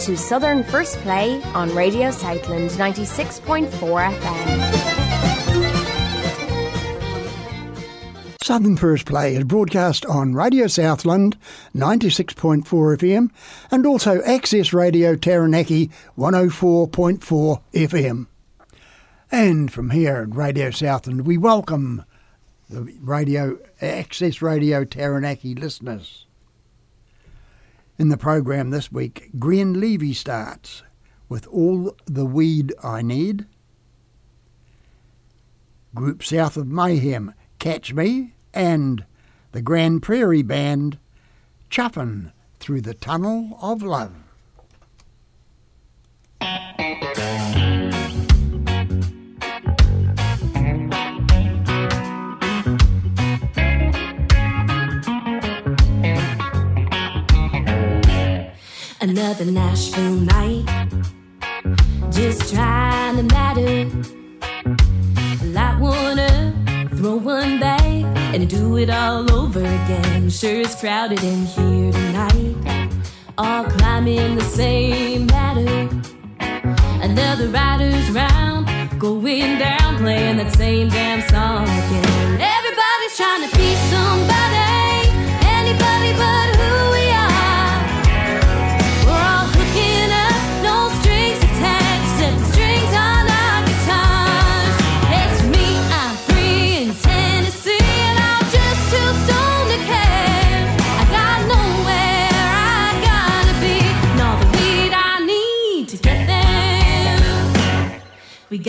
To Southern First Play on Radio Southland 96.4 FM. Southern First Play is broadcast on Radio Southland 96.4 FM and also Access Radio Taranaki 104.4 FM. And from here at Radio Southland, we welcome the Radio Access Radio Taranaki listeners. In the program this week, Gwen Levey starts with All the Weed I Need. Group South of Mayhem, Catch Me, and the Grand Prairie Band, Chuffin' Through the Tunnel of Love. Another Nashville night. Just trying to matter. I wanna throw one back and do it all over again. Sure, it's crowded in here tonight. All climbing the same ladder. Another rider's round, going down, playing that same damn song again.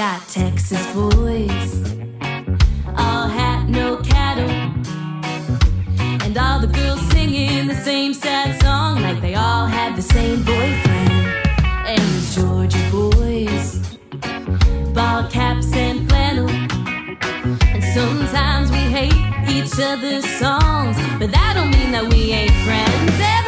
Got Texas boys, all hat, no cattle. And all the girls singing the same sad song like they all had the same boyfriend. And these Georgia boys, ball caps and flannel. And sometimes we hate each other's songs, but that don't mean that we ain't friends.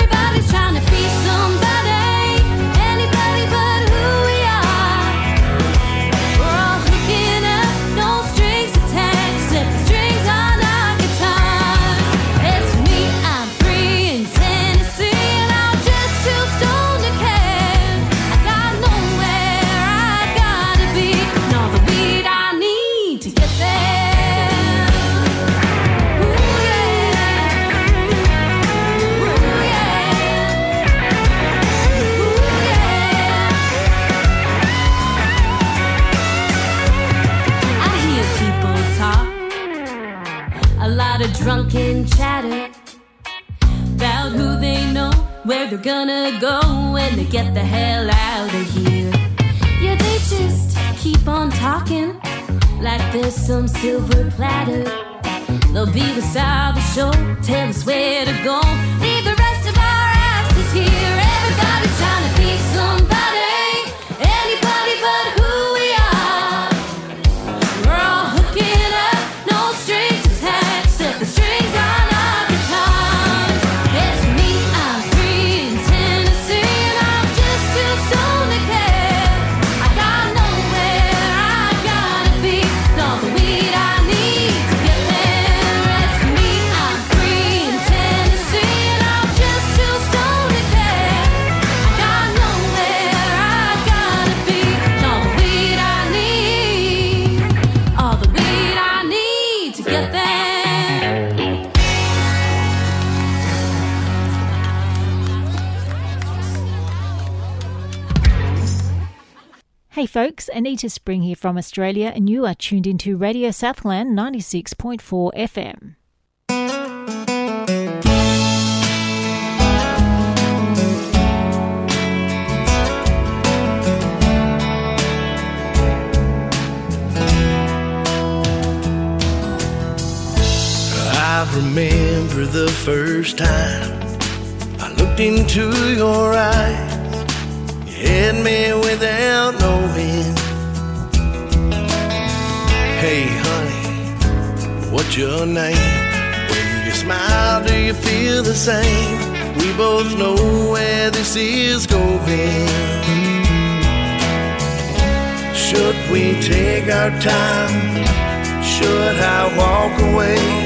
They're gonna go when they get the hell out of here. Yeah, they just keep on talking like there's some silver platter. They'll be beside the show, tell us where to go. Leave the rest of our asses here. Everybody's trying to be somebody, folks. Anita Spring here from Australia, and you are tuned into Radio Southland 96.4 FM. I remember the first time I looked into your eyes hit me without knowing. Hey, honey, what's your name? When you smile, do you feel the same? We both know where this is going. Should we take our time? Should I walk away?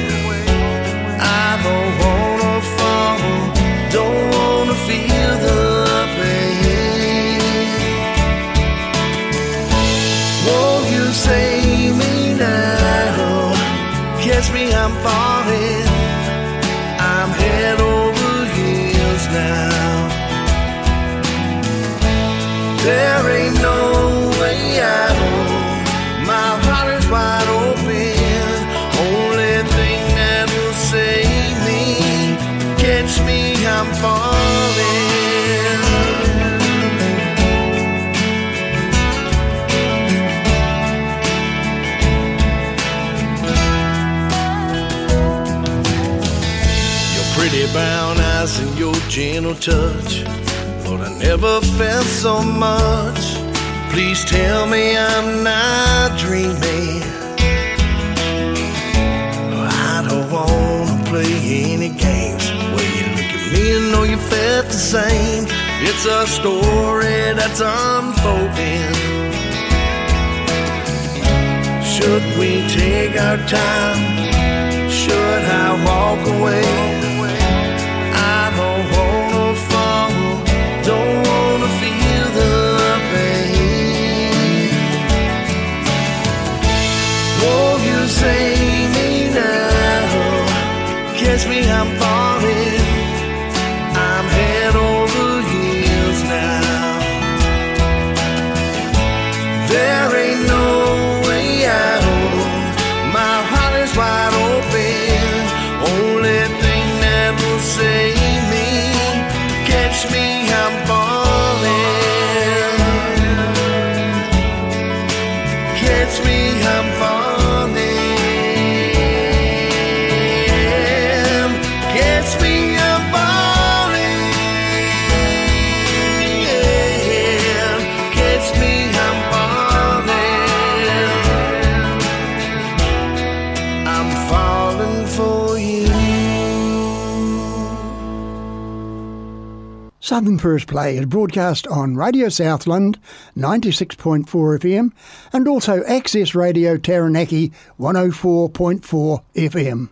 we have bonded. Southern First Play is broadcast on Radio Southland 96.4 FM and also Access Radio Taranaki 104.4 FM.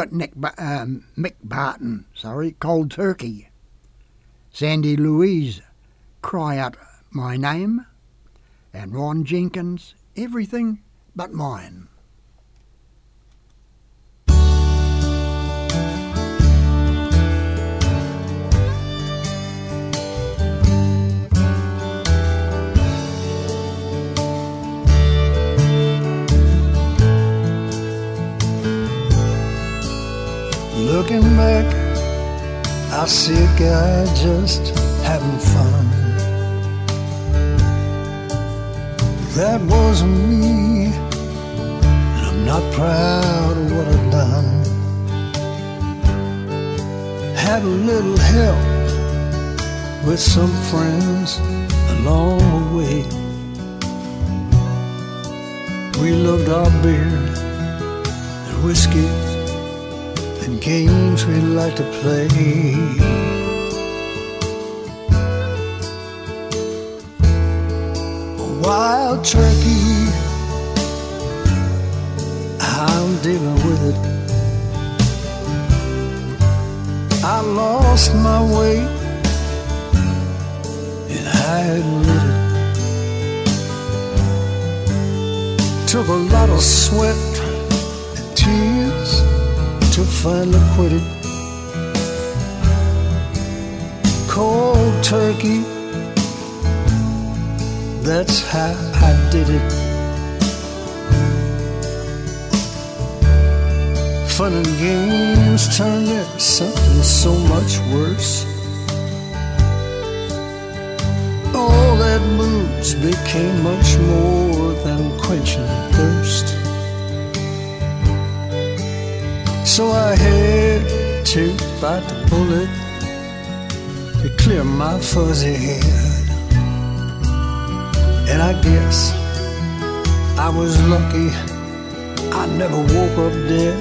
Got Nick um, Mick Barton, sorry, Cold Turkey. Sandy Louise, Cry Out My Name. And Ron Jenkins, Everything But Mine. Looking back, I see a guy just having fun. That wasn't me, and I'm not proud of what I've done. Had a little help with some friends along the way. We loved our beer and whiskey and games we like to play. A Wild turkey, I'm dealing with it. I lost my way, and I admit it. Took a lot of sweat to finally quit it. Cold turkey, that's how I did it. Fun and games turned into something so much worse. All that booze became much more than quenching thirst. So I had to bite the bullet to clear my fuzzy head. And I guess I was lucky I never woke up dead.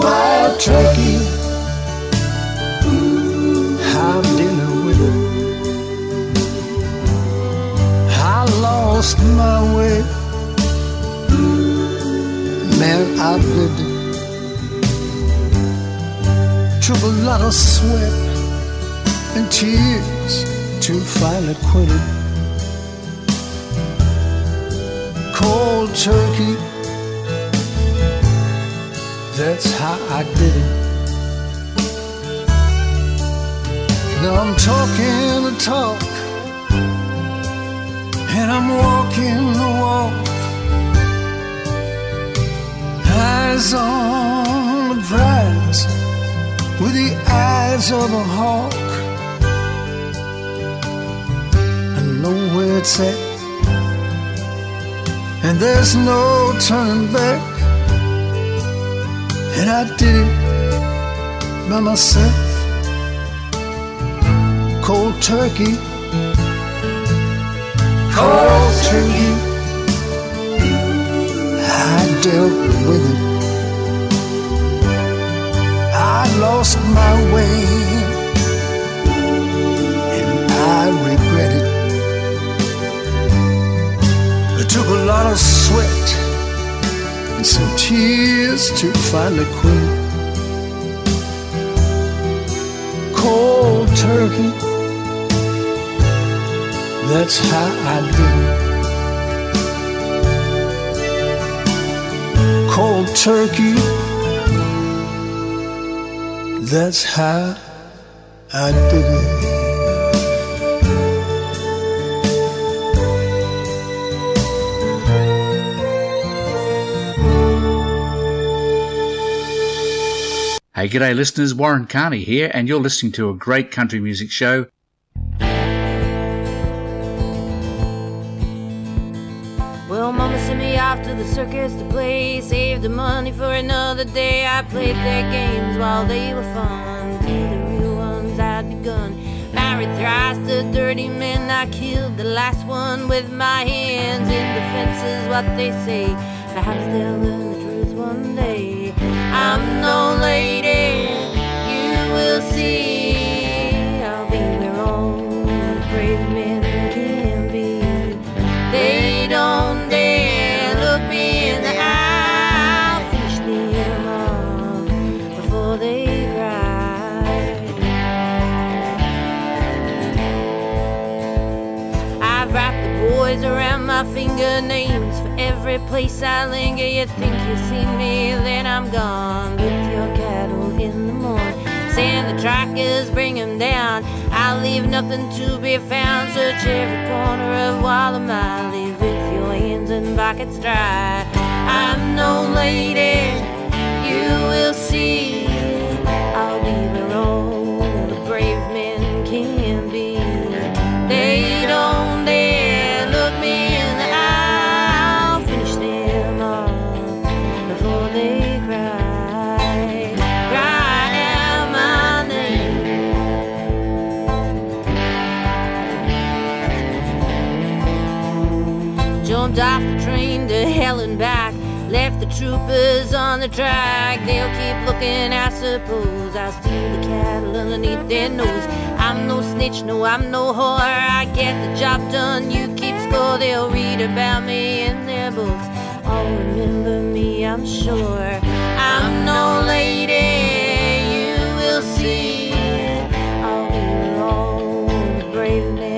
Wild turkey, lost my way. Man, I've lived it. Took a lot of sweat and tears to finally quit it. Cold turkey, that's how I did it. Now I'm talking the talk and I'm walking the walk. Eyes on the prize with the eyes of a hawk. I know where it's at, and there's no turning back. And I did it by myself, cold turkey cold turkey. I dealt with it. I lost my way, and I regret it. It took a lot of sweat and some tears to finally quit. Cold turkey. That's how I it. Cold turkey. That's how I did it. Hey, g'day listeners, Warren Carney here, and you're listening to a great country music show. The circus to play. Saved the money for another day. I played their games while they were fun. To the real ones I'd begun. Married thrice to dirty men. I killed the last one with my hands in defense is what they say. Perhaps they'll learn the truth one day. I'm no lady, you will see. Boys around my finger names. For every place I linger, you think you see me, then I'm gone. With your cattle in the morning. Send the trackers, bring 'em down. I'll leave nothing to be found. Search every corner of Wallamai. Leave with your hands and pockets dry. I'm no lady, you will see. Troopers on the track. They'll keep looking, I suppose. I'll steal the cattle underneath their nose. I'm no snitch, no, I'm no whore. I get the job done, you keep score. They'll read about me in their books. All remember me, I'm sure. I'm no lady, you will see. I'll be all brave men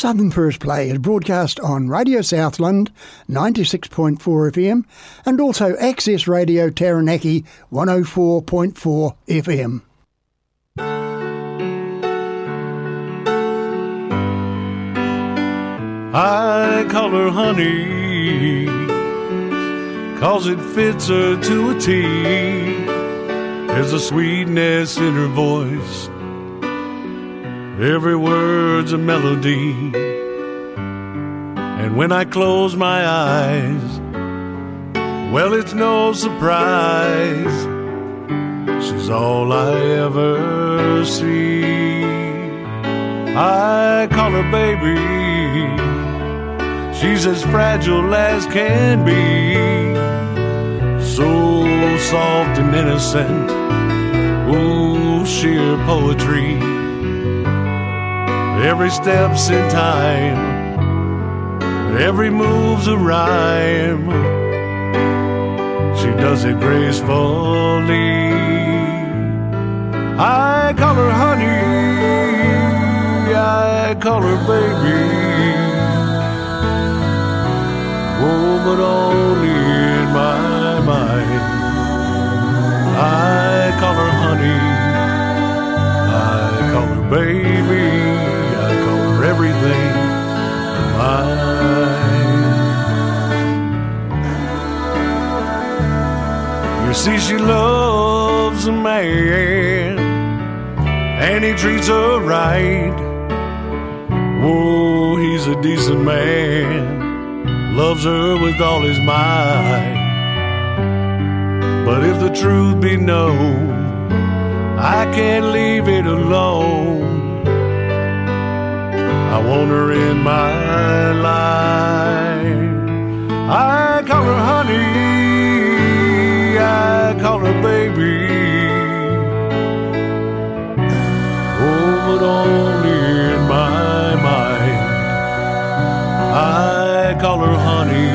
Southern First Play is broadcast on Radio Southland 96.4 FM and also Access Radio Taranaki 104.4 FM. I call her honey, cause it fits her to a T. There's a sweetness in her voice, every word's a melody. And when I close my eyes, well, it's no surprise. She's all I ever see. I call her baby. She's as fragile as can be. So soft and innocent. Ooh, sheer poetry. Every step's in time. Every move's a rhyme. She does it gracefully. I call her honey. I call her baby. Oh, but only in my mind. I call her honey. See, she loves a man, and he treats her right. Oh, he's a decent man, loves her with all his might. But if the truth be known, I can't leave it alone. I want her in my life. I call her honey, baby. Oh, but only in my mind. I call her honey,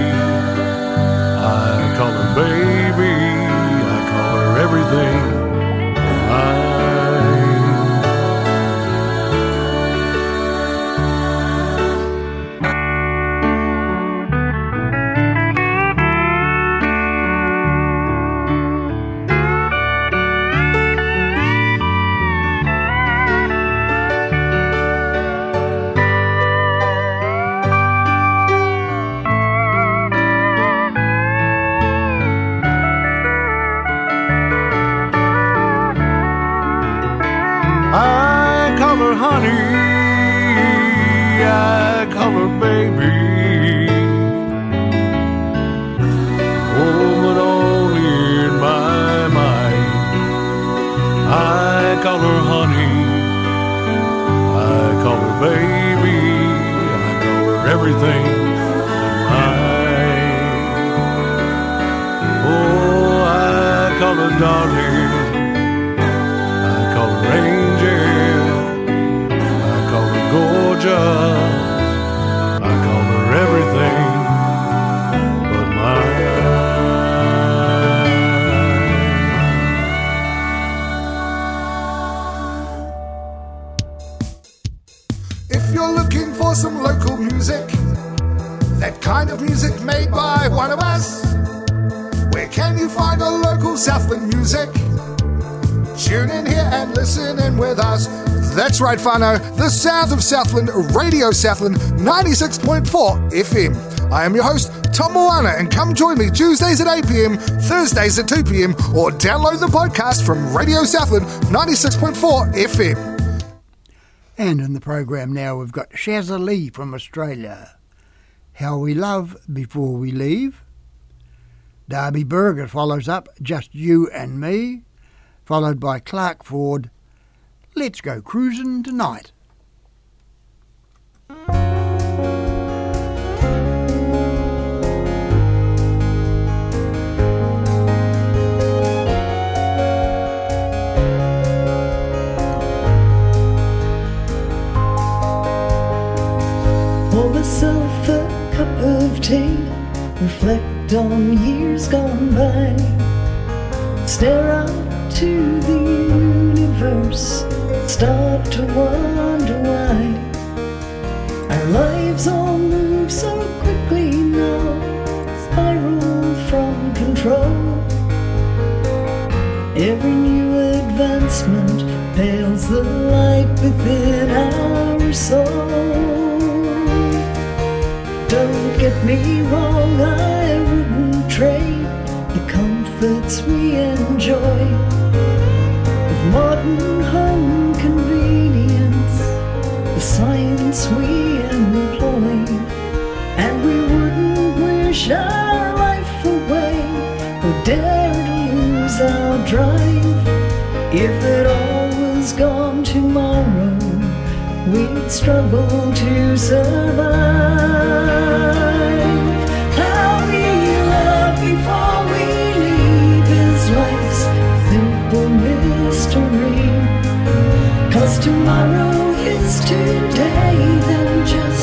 I call her baby, I call her everything. Everything mine. Oh, I call her darling. You find a local Southland music? Tune in here and listen in with us. That's right, Fano. The sound of Southland, Radio Southland 96.4 FM. I am your host, Tom Moana, and come join me Tuesdays at 8 pm, Thursdays at 2 pm, or download the podcast from Radio Southland 96.4 FM. And in the program now, we've got Shaza Leigh from Australia. How We Love Before We Leave. Darby Berger follows up Just You and Me, followed by Clark Ford. Let's go cruising tonight. Pour myself a cup of tea, reflect on years gone by, stare out to the universe, start to wonder why our lives all move so quickly now, spiral from control. Every new advancement pales the light within our soul. Don't get me wrong, I comforts we enjoy with modern home convenience, the science we employ, and we wouldn't wish our life away or dare to lose our drive. If it all was gone tomorrow, we'd struggle to survive. Tomorrow is today, then just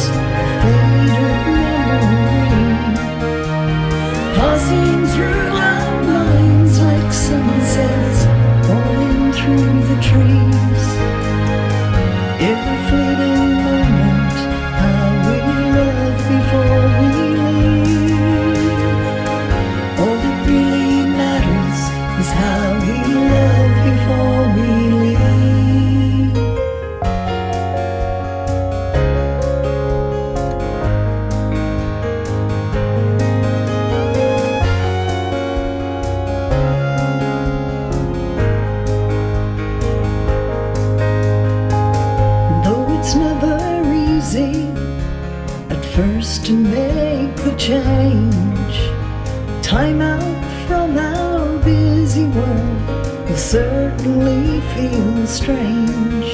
strange.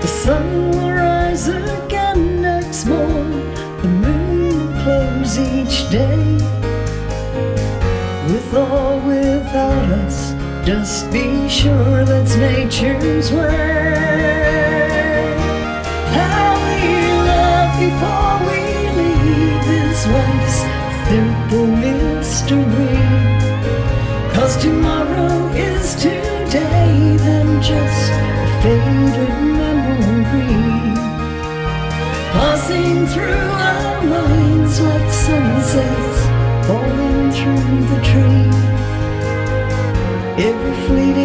The sun will rise again next morn, the moon will close each day. With or without us, just be sure that's nature's way. How we love before we leave is life's simple mystery. Cause tomorrow is today, then just through our minds like sunsets falling through the tree. Every fleeting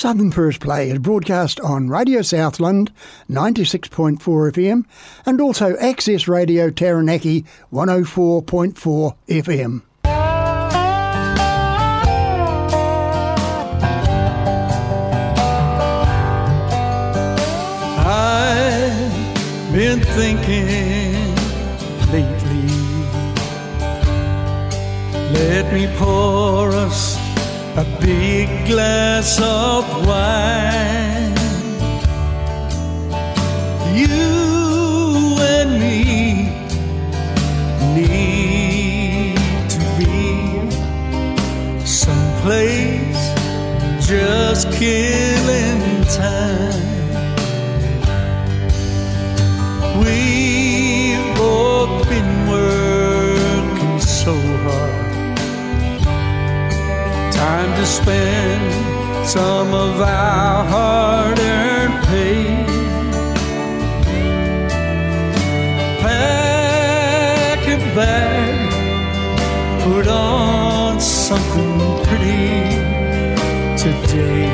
Southern First Play is broadcast on Radio Southland 96.4 FM and also Access Radio Taranaki 104.4 FM. I've been thinking lately. Let me pour us a big glass of wine. You and me need to be someplace just killing time. to spend some of our hard earned pay. Pack a bag, put on something pretty today.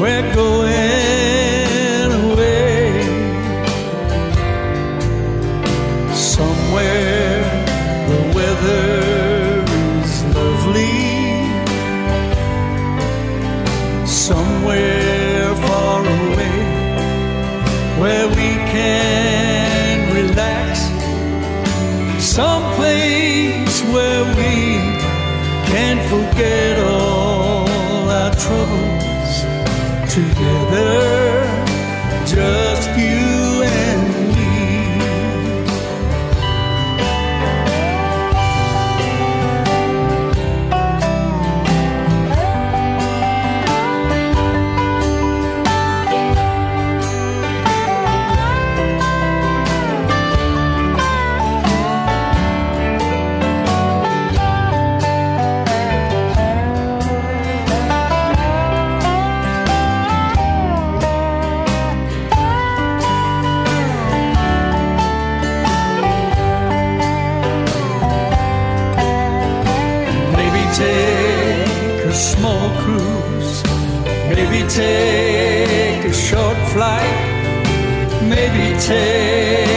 We're going. Maybe take a short flight. Maybe take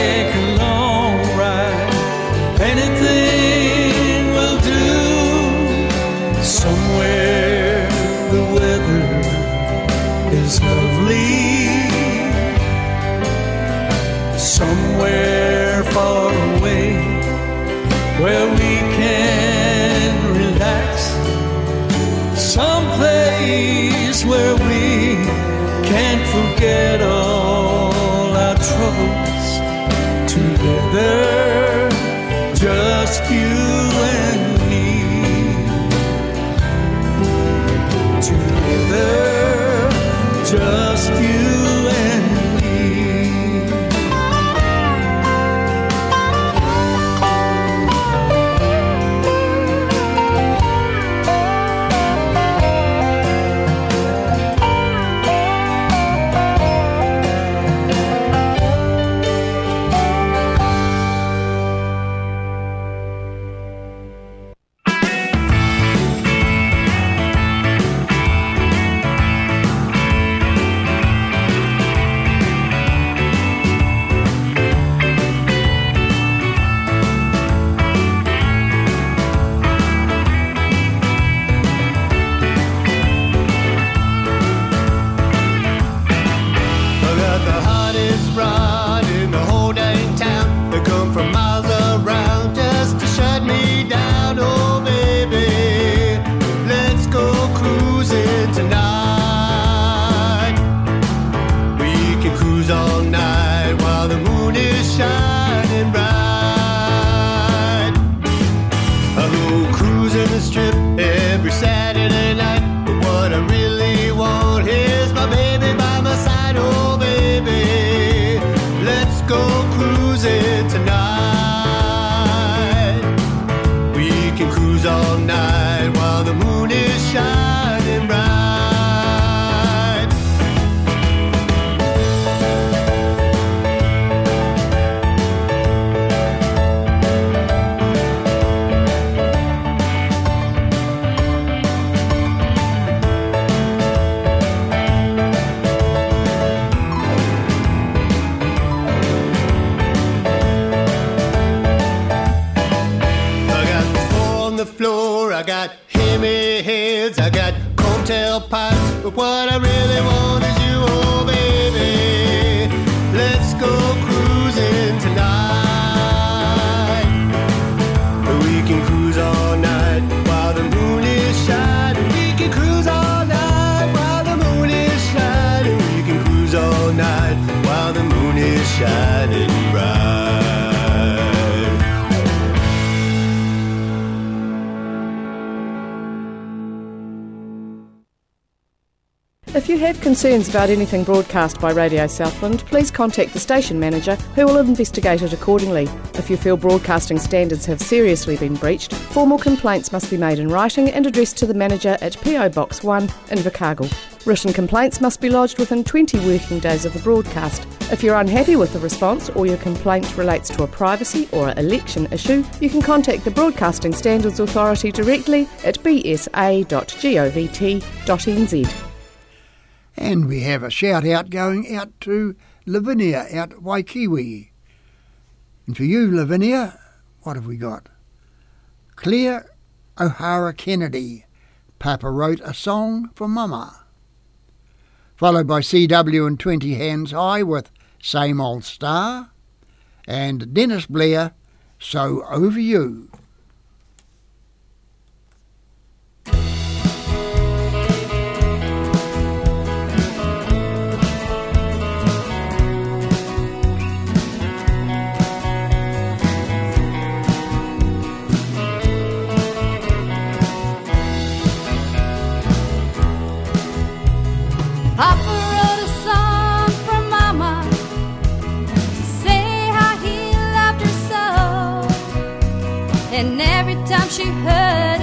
concerns about anything broadcast by Radio Southland, please contact the station manager who will investigate it accordingly. If you feel broadcasting standards have seriously been breached, formal complaints must be made in writing and addressed to the manager at PO Box 1 in Invercargill. Written complaints must be lodged within 20 working days of the broadcast. If you're unhappy with the response or your complaint relates to a privacy or election issue, you can contact the Broadcasting Standards Authority directly at bsa.govt.nz. And we have a shout out going out to Lavinia out at Waikiwi. And for you, Lavinia, what have we got? Claire O'Hara Kennedy. Papa wrote a song for Mama. Followed by CW and 20 Hands High with Same Old Star. And Dennis Blair, So Over You. And every time she heard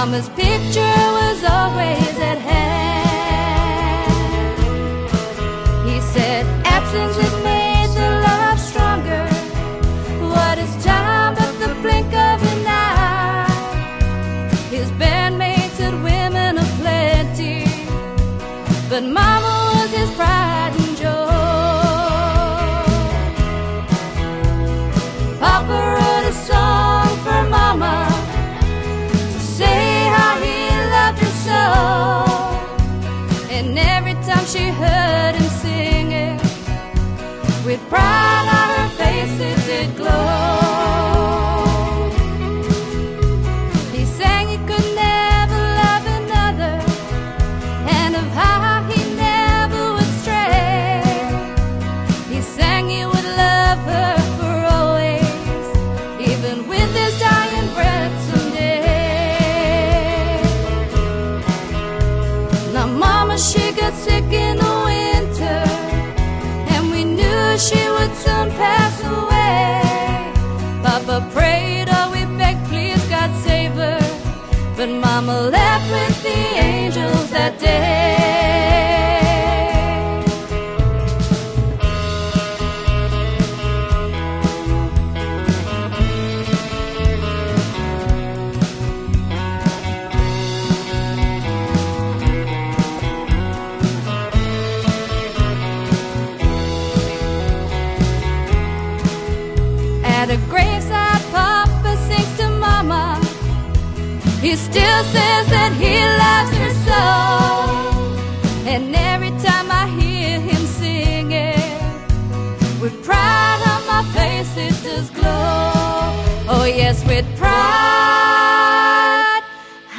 Mama's picture was always at hand. He still says that he loves her so. And every time I hear him sing it, with pride on my face it does glow. Oh yes, with pride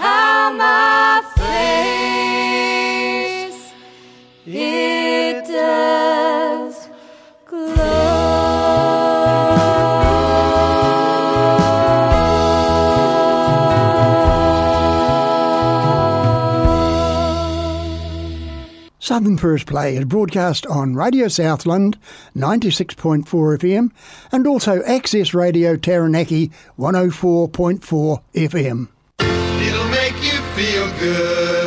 on my face. Southern First Play is broadcast on Radio Southland 96.4 FM and also Access Radio Taranaki 104.4 FM. It'll make you feel good.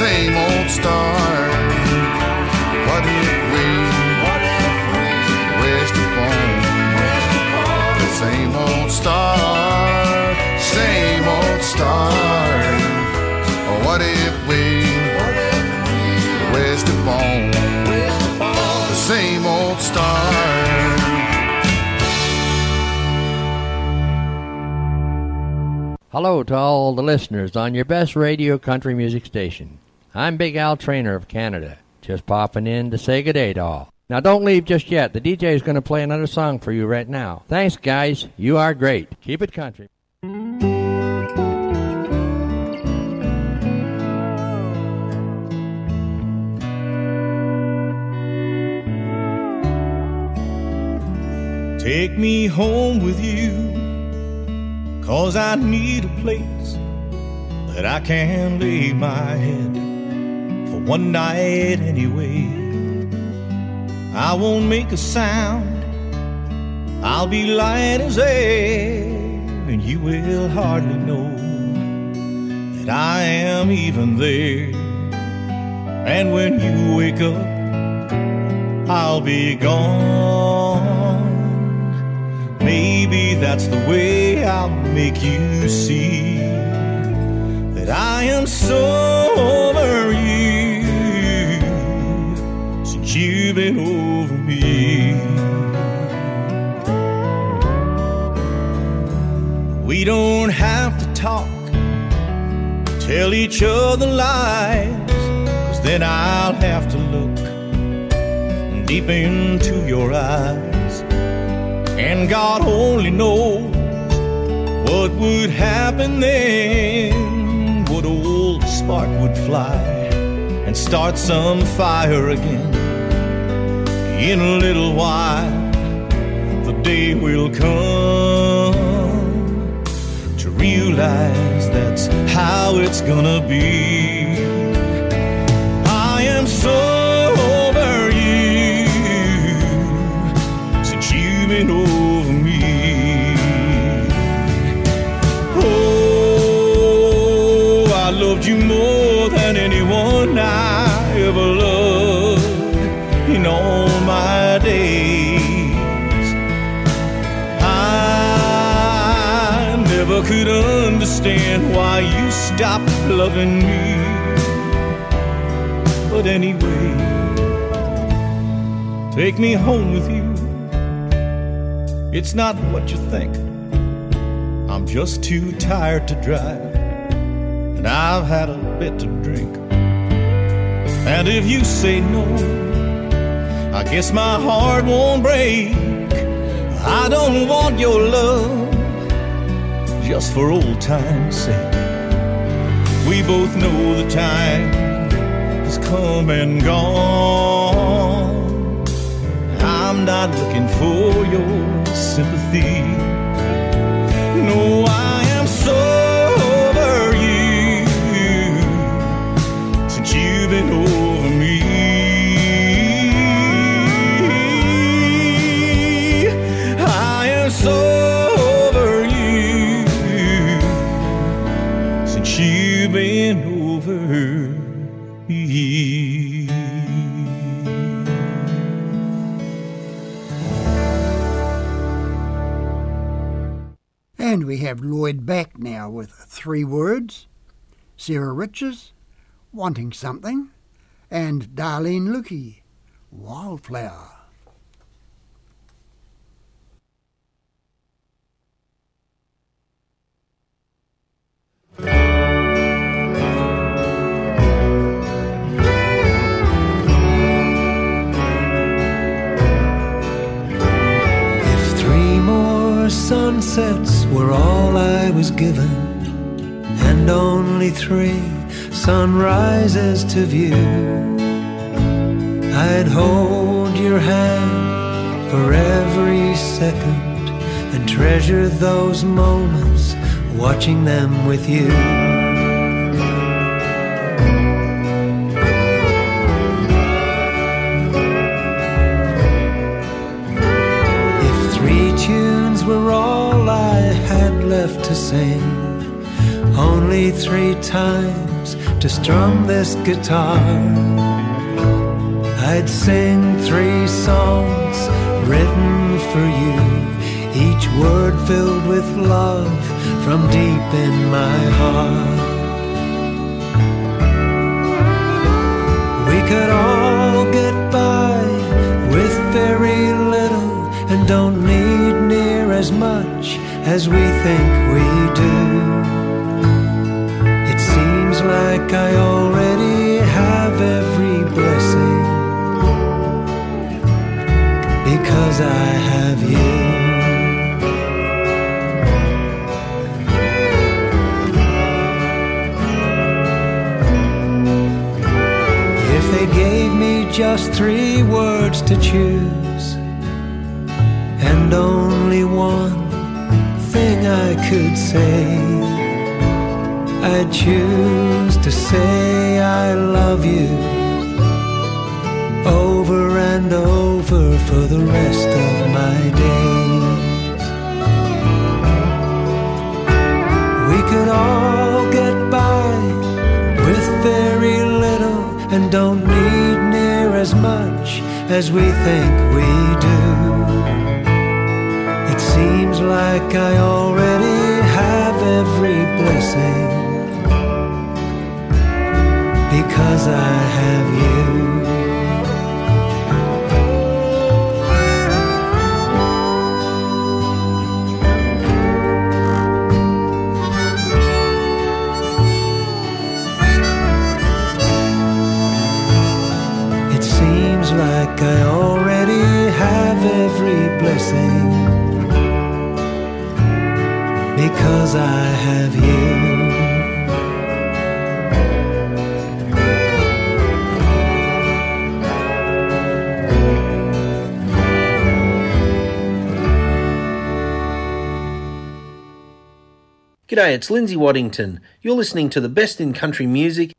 Same old star? What if we wished upon the same old star? Same old star. What if we wished upon the same old star? Hello to all the listeners on your best radio country music station. I'm Big Al Trainer of Canada, just popping in to say good day to all. Now don't leave just yet. The DJ is going to play another song for you right now. Thanks, guys. You are great. Keep it country. Take me home with you, cause I need a place that I can lay my head one night anyway. I won't make a sound, I'll be light as air, and you will hardly know that I am even there. And when you wake up, I'll be gone. Maybe that's the way I'll make you see that I am so over you you've been over me. We don't have to talk tell each other lies, cause then I'll have to look deep into your eyes. And God only knows what would happen then. What old spark would fly and start some fire again. In a little while, the day will come to realize that's how it's gonna be. I am so over you since you've been over me. Oh, I loved you more than anyone I never could understand why you stopped loving me. But anyway, take me home with you. It's not what you think. I'm just too tired to drive, and I've had a bit to drink. And if you say no, I guess my heart won't break. I don't want your love just for old time's sake. We both know the time has come and gone. I'm not looking for your sympathy. Three words Sarah Riches, Wanting Something, and Darlene Lukey, Wildflower. If three more sunsets were all I was given, and only three sunrises to view, I'd hold your hand for every second and treasure those moments watching them with you. If three tunes were all I had left to sing, only three times to strum this guitar, I'd sing three songs written for you, each word filled with love from deep in my heart. We could all get by with very little and don't need near as much as we think we do. Like I already have every blessing because I have you. If they gave me just three words to choose, and only one thing I could say, I'd choose to say I love you over and over for the rest of my days. We could all get by with very little and don't need near as much as we think we do. It seems like I already have every blessing because I have you. It seems like I already have every blessing because I have you. G'day, it's Lindsay Waddington. You're listening to the best in country music.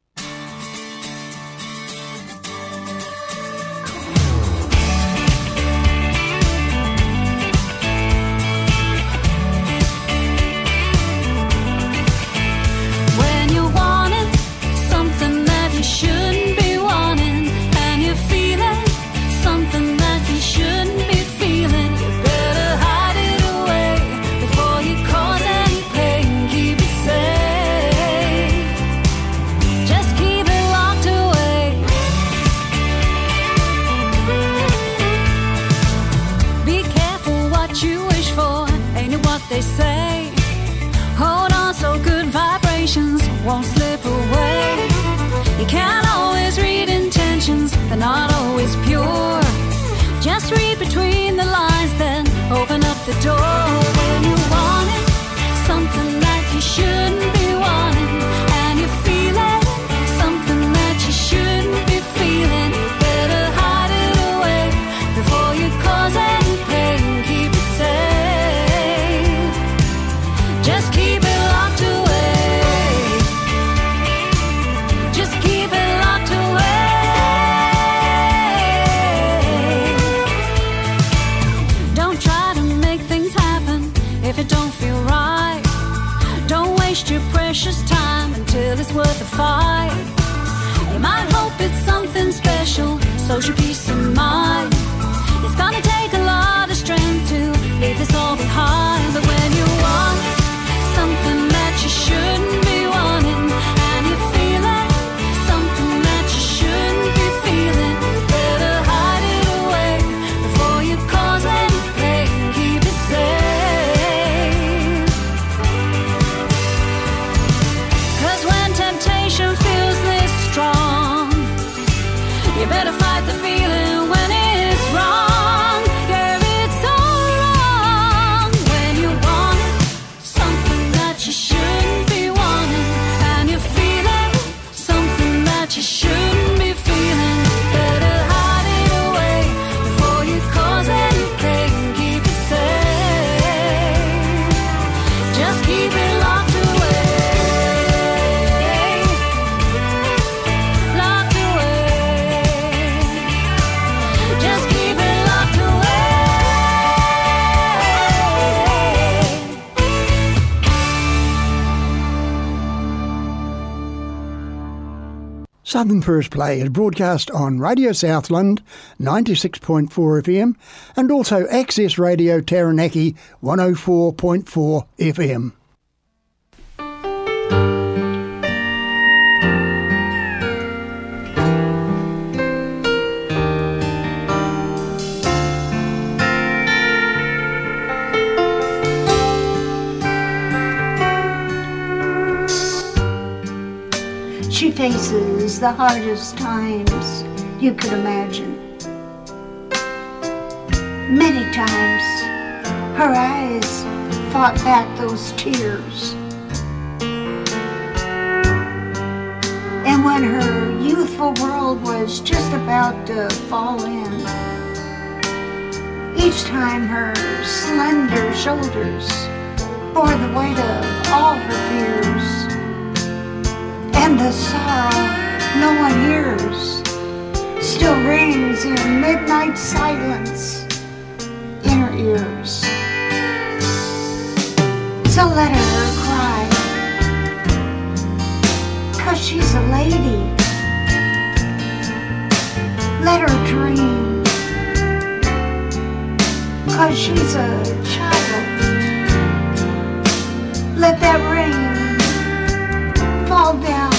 First Play is broadcast on Radio Southland 96.4 FM and also Access Radio Taranaki 104.4 FM. Faces the hardest times you could imagine. Many times, her eyes fought back those tears. And when her youthful world was just about to fall in, each time her slender shoulders bore the weight of all her fears and the sorrow no one hears still rings in midnight silence in her ears. So let her cry, cause she's a lady. Let her dream, cause she's a child. Let that rain fall down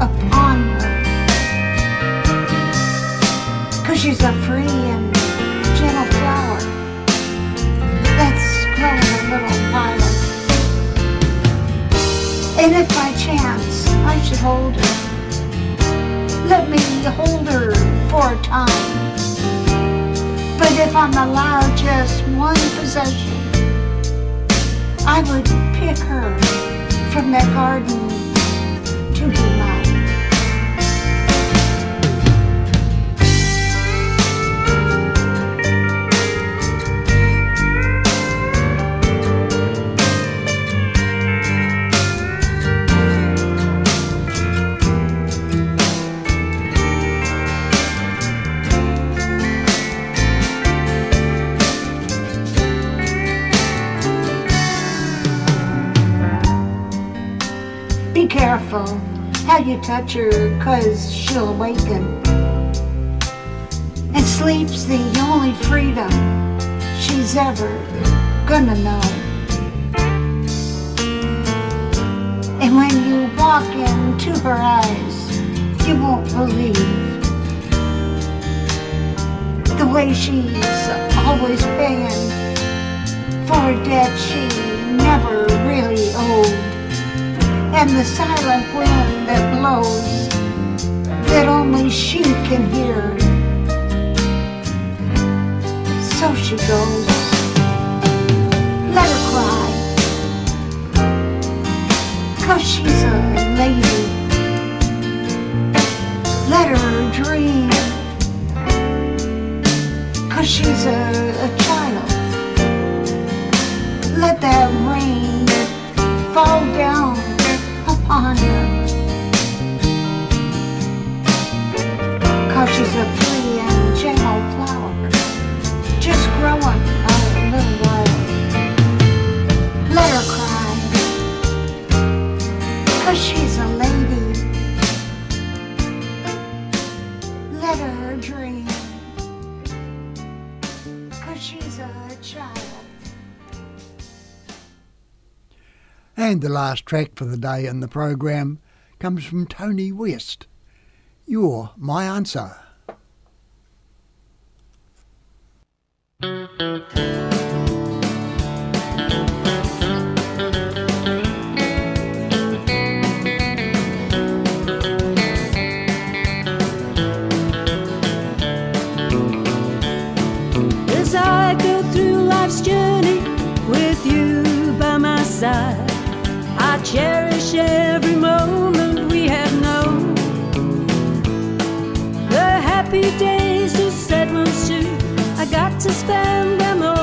upon her. Cause she's a free and gentle flower that's growing a little wild. And if by chance I should hold her, let me hold her for a time. But if I'm allowed just one possession, I would pick her from that garden be careful how you touch her, cause she'll awaken. And sleep's the only freedom she's ever gonna know. And when you walk into her eyes, you won't believe the way she's always been for a debt she never really owed and the silent wind that blows that only she can hear. So she goes, let her cry, cause she's a lady. Let her dream, cause she's a, a child. Let that rain fall down her. Cause she's a free and gentle flower, just growing out of a little while. Let her cry, And the last track for the day in the program comes from Tony West. You're my answer. As I go through life's journey with you by my side, cherish every moment we have known. The happy days, the sad ones too. I got to spend them all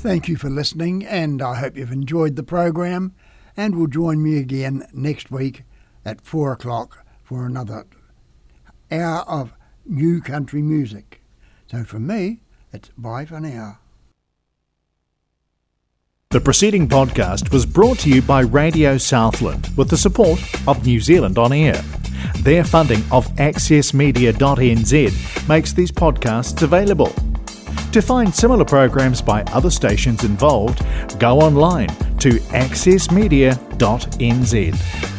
Thank you for listening, and I hope you've enjoyed the program. And will join me again next week at four o'clock for another hour of new country music. So from me, it's bye for now. The preceding podcast was brought to you by Radio Southland with the support of New Zealand On Air. Their funding of accessmedia.nz makes these podcasts available. To find similar programs by other stations involved, go online to accessmedia.nz.